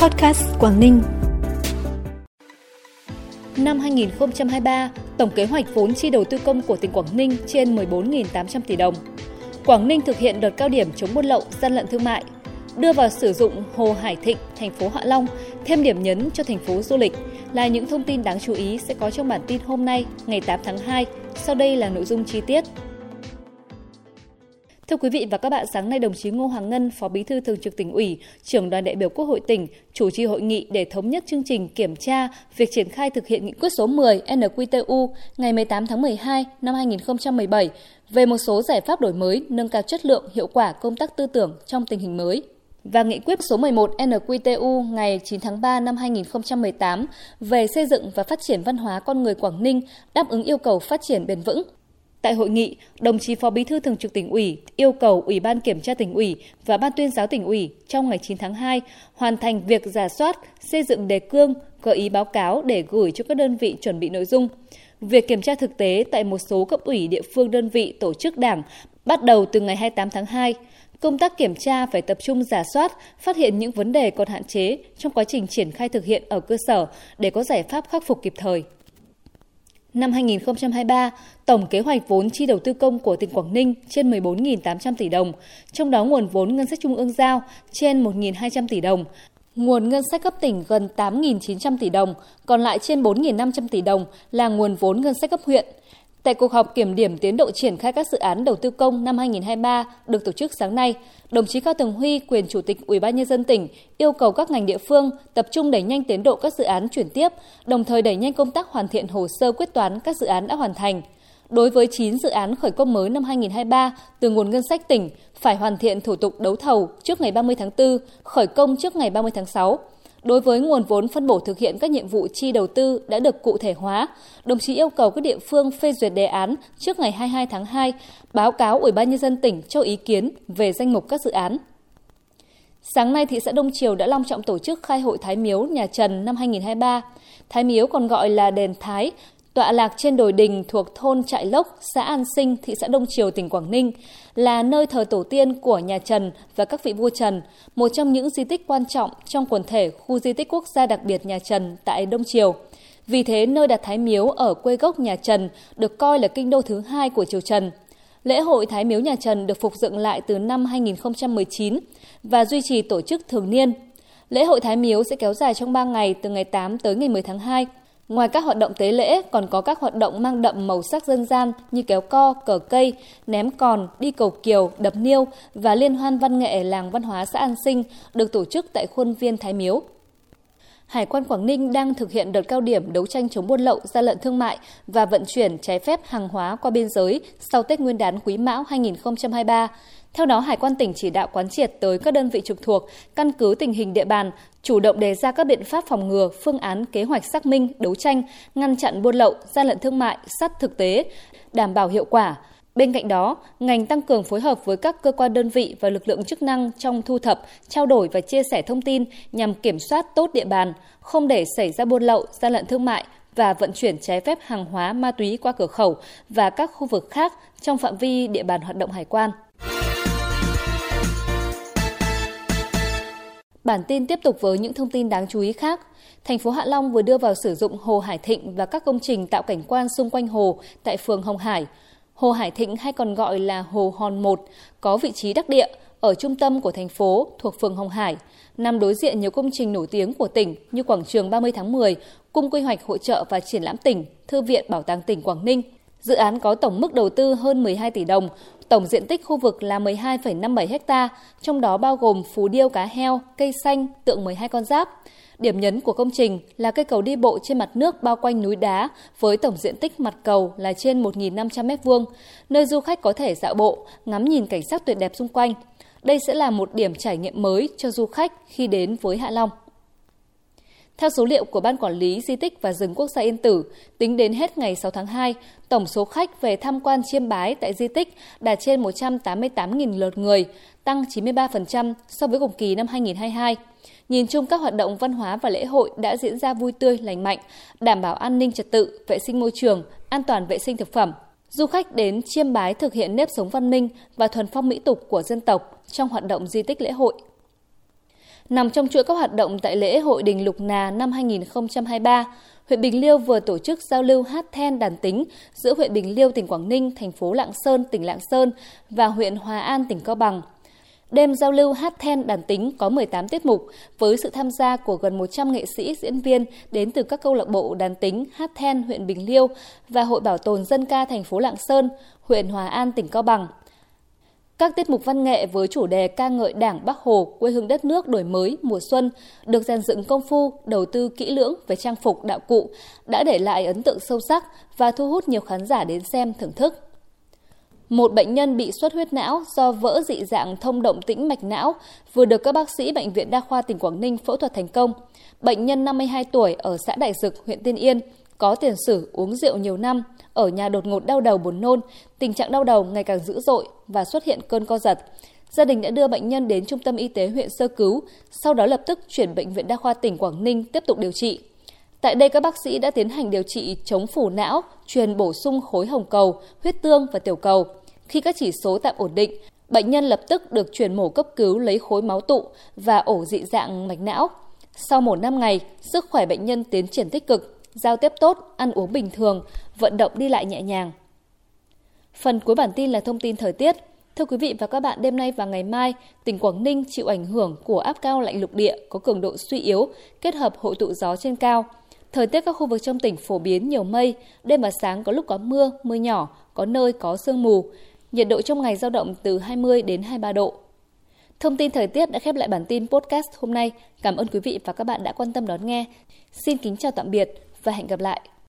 Podcast Quảng Ninh. Năm 2023, tổng kế hoạch vốn chi đầu tư công của tỉnh Quảng Ninh trên 14.800 tỷ đồng. Quảng Ninh thực hiện đợt cao điểm chống buôn lậu, gian lận thương mại, đưa vào sử dụng Hồ Hải Thịnh, thành phố Hạ Long, thêm điểm nhấn cho thành phố du lịch là những thông tin đáng chú ý sẽ có trong bản tin hôm nay, ngày 8 tháng 2. Sau đây là nội dung chi tiết. Thưa quý vị và các bạn, sáng nay đồng chí Ngô Hoàng Ngân, Phó Bí thư Thường trực tỉnh ủy, trưởng đoàn đại biểu Quốc hội tỉnh, chủ trì hội nghị để thống nhất chương trình kiểm tra việc triển khai thực hiện nghị quyết số 10 NQTU ngày 18 tháng 12 năm 2017 về một số giải pháp đổi mới, nâng cao chất lượng, hiệu quả công tác tư tưởng trong tình hình mới và nghị quyết số 11 NQTU ngày 9 tháng 3 năm 2018 về xây dựng và phát triển văn hóa con người Quảng Ninh đáp ứng yêu cầu phát triển bền vững. Tại hội nghị, đồng chí Phó Bí thư Thường trực tỉnh ủy yêu cầu Ủy ban Kiểm tra tỉnh ủy và Ban tuyên giáo tỉnh ủy trong ngày 9 tháng 2 hoàn thành việc giả soát, xây dựng đề cương, gợi ý báo cáo để gửi cho các đơn vị chuẩn bị nội dung. Việc kiểm tra thực tế tại một số cấp ủy địa phương đơn vị tổ chức đảng bắt đầu từ ngày 28 tháng 2. Công tác kiểm tra phải tập trung giả soát, phát hiện những vấn đề còn hạn chế trong quá trình triển khai thực hiện ở cơ sở để có giải pháp khắc phục kịp thời. Năm 2023, tổng kế hoạch vốn chi đầu tư công của tỉnh Quảng Ninh trên 14.800 tỷ đồng, trong đó nguồn vốn ngân sách trung ương giao trên 1.200 tỷ đồng, nguồn ngân sách cấp tỉnh gần 8.900 tỷ đồng, còn lại trên 4.500 tỷ đồng là nguồn vốn ngân sách cấp huyện. Tại cuộc họp kiểm điểm tiến độ triển khai các dự án đầu tư công năm 2023 được tổ chức sáng nay, đồng chí Cao Tường Huy, quyền chủ tịch Ủy ban nhân dân tỉnh yêu cầu các ngành địa phương tập trung đẩy nhanh tiến độ các dự án chuyển tiếp, đồng thời đẩy nhanh công tác hoàn thiện hồ sơ quyết toán các dự án đã hoàn thành. Đối với 9 dự án khởi công mới năm 2023 từ nguồn ngân sách tỉnh phải hoàn thiện thủ tục đấu thầu trước ngày 30 tháng 4, khởi công trước ngày 30 tháng 6. Đối với nguồn vốn phân bổ thực hiện các nhiệm vụ chi đầu tư đã được cụ thể hóa, đồng chí yêu cầu các địa phương phê duyệt đề án trước ngày 22 tháng 2, báo cáo Ủy ban nhân dân tỉnh cho ý kiến về danh mục các dự án. Sáng nay, thị xã Đông Triều đã long trọng tổ chức khai hội Thái Miếu nhà Trần năm 2023. Thái Miếu còn gọi là đền Thái, tọa lạc trên đồi đình thuộc thôn Trại Lốc, xã An Sinh, thị xã Đông Triều, tỉnh Quảng Ninh, là nơi thờ tổ tiên của nhà Trần và các vị vua Trần, một trong những di tích quan trọng trong quần thể khu di tích quốc gia đặc biệt nhà Trần tại Đông Triều. Vì thế, nơi đặt Thái Miếu ở quê gốc nhà Trần được coi là kinh đô thứ hai của triều Trần. Lễ hội Thái Miếu nhà Trần được phục dựng lại từ năm 2019 và duy trì tổ chức thường niên. Lễ hội Thái Miếu sẽ kéo dài trong 3 ngày từ ngày 8 tới ngày 10 tháng 2 Ngoài các hoạt động tế lễ, còn có các hoạt động mang đậm màu sắc dân gian như kéo co, cờ cây, ném còn, đi cầu kiều, đập niêu và liên hoan văn nghệ làng văn hóa xã An Sinh được tổ chức tại khuôn viên Thái Miếu. Hải quan Quảng Ninh đang thực hiện đợt cao điểm đấu tranh chống buôn lậu, gian lận thương mại và vận chuyển trái phép hàng hóa qua biên giới sau Tết Nguyên đán Quý Mão 2023. Theo đó, Hải quan tỉnh chỉ đạo quán triệt tới các đơn vị trực thuộc, căn cứ tình hình địa bàn, chủ động đề ra các biện pháp phòng ngừa, phương án, kế hoạch xác minh, đấu tranh, ngăn chặn buôn lậu, gian lận thương mại, sát thực tế, đảm bảo hiệu quả. Bên cạnh đó, ngành tăng cường phối hợp với các cơ quan đơn vị và lực lượng chức năng trong thu thập, trao đổi và chia sẻ thông tin nhằm kiểm soát tốt địa bàn, không để xảy ra buôn lậu, gian lận thương mại và vận chuyển trái phép hàng hóa ma túy qua cửa khẩu và các khu vực khác trong phạm vi địa bàn hoạt động hải quan. Bản tin tiếp tục với những thông tin đáng chú ý khác. Thành phố Hạ Long vừa đưa vào sử dụng Hồ Hải Thịnh và các công trình tạo cảnh quan xung quanh hồ tại phường Hồng Hải. Hồ Hải Thịnh hay còn gọi là Hồ Hòn 1 có vị trí đắc địa ở trung tâm của thành phố thuộc phường Hồng Hải, nằm đối diện nhiều công trình nổi tiếng của tỉnh như quảng trường 30 tháng 10, cung quy hoạch hội trợ và triển lãm tỉnh, thư viện bảo tàng tỉnh Quảng Ninh. Dự án có tổng mức đầu tư hơn 12 tỷ đồng, Tổng diện tích khu vực là 12,57 ha, trong đó bao gồm phú điêu cá heo, cây xanh, tượng 12 con giáp. Điểm nhấn của công trình là cây cầu đi bộ trên mặt nước bao quanh núi đá với tổng diện tích mặt cầu là trên 1.500 m2, nơi du khách có thể dạo bộ, ngắm nhìn cảnh sắc tuyệt đẹp xung quanh. Đây sẽ là một điểm trải nghiệm mới cho du khách khi đến với Hạ Long. Theo số liệu của Ban Quản lý Di tích và Rừng Quốc gia Yên Tử, tính đến hết ngày 6 tháng 2, tổng số khách về tham quan chiêm bái tại di tích đạt trên 188.000 lượt người, tăng 93% so với cùng kỳ năm 2022. Nhìn chung các hoạt động văn hóa và lễ hội đã diễn ra vui tươi, lành mạnh, đảm bảo an ninh trật tự, vệ sinh môi trường, an toàn vệ sinh thực phẩm. Du khách đến chiêm bái thực hiện nếp sống văn minh và thuần phong mỹ tục của dân tộc trong hoạt động di tích lễ hội. Nằm trong chuỗi các hoạt động tại lễ hội Đình Lục Nà năm 2023, huyện Bình Liêu vừa tổ chức giao lưu hát then đàn tính giữa huyện Bình Liêu tỉnh Quảng Ninh, thành phố Lạng Sơn tỉnh Lạng Sơn và huyện Hòa An tỉnh Cao Bằng. Đêm giao lưu hát then đàn tính có 18 tiết mục với sự tham gia của gần 100 nghệ sĩ diễn viên đến từ các câu lạc bộ đàn tính hát then huyện Bình Liêu và Hội Bảo tồn dân ca thành phố Lạng Sơn, huyện Hòa An tỉnh Cao Bằng. Các tiết mục văn nghệ với chủ đề ca ngợi Đảng Bắc Hồ, quê hương đất nước đổi mới mùa xuân được rèn dựng công phu, đầu tư kỹ lưỡng về trang phục đạo cụ đã để lại ấn tượng sâu sắc và thu hút nhiều khán giả đến xem thưởng thức. Một bệnh nhân bị xuất huyết não do vỡ dị dạng thông động tĩnh mạch não vừa được các bác sĩ Bệnh viện Đa khoa tỉnh Quảng Ninh phẫu thuật thành công. Bệnh nhân 52 tuổi ở xã Đại Dực, huyện Tiên Yên, có tiền sử uống rượu nhiều năm, ở nhà đột ngột đau đầu buồn nôn, tình trạng đau đầu ngày càng dữ dội và xuất hiện cơn co giật. Gia đình đã đưa bệnh nhân đến trung tâm y tế huyện sơ cứu, sau đó lập tức chuyển bệnh viện đa khoa tỉnh Quảng Ninh tiếp tục điều trị. Tại đây các bác sĩ đã tiến hành điều trị chống phủ não, truyền bổ sung khối hồng cầu, huyết tương và tiểu cầu. Khi các chỉ số tạm ổn định, bệnh nhân lập tức được chuyển mổ cấp cứu lấy khối máu tụ và ổ dị dạng mạch não. Sau một năm ngày, sức khỏe bệnh nhân tiến triển tích cực, giao tiếp tốt, ăn uống bình thường, vận động đi lại nhẹ nhàng. Phần cuối bản tin là thông tin thời tiết. Thưa quý vị và các bạn, đêm nay và ngày mai, tỉnh Quảng Ninh chịu ảnh hưởng của áp cao lạnh lục địa có cường độ suy yếu kết hợp hội tụ gió trên cao. Thời tiết các khu vực trong tỉnh phổ biến nhiều mây, đêm và sáng có lúc có mưa, mưa nhỏ, có nơi có sương mù. Nhiệt độ trong ngày dao động từ 20 đến 23 độ. Thông tin thời tiết đã khép lại bản tin podcast hôm nay. Cảm ơn quý vị và các bạn đã quan tâm đón nghe. Xin kính chào tạm biệt và hẹn gặp lại.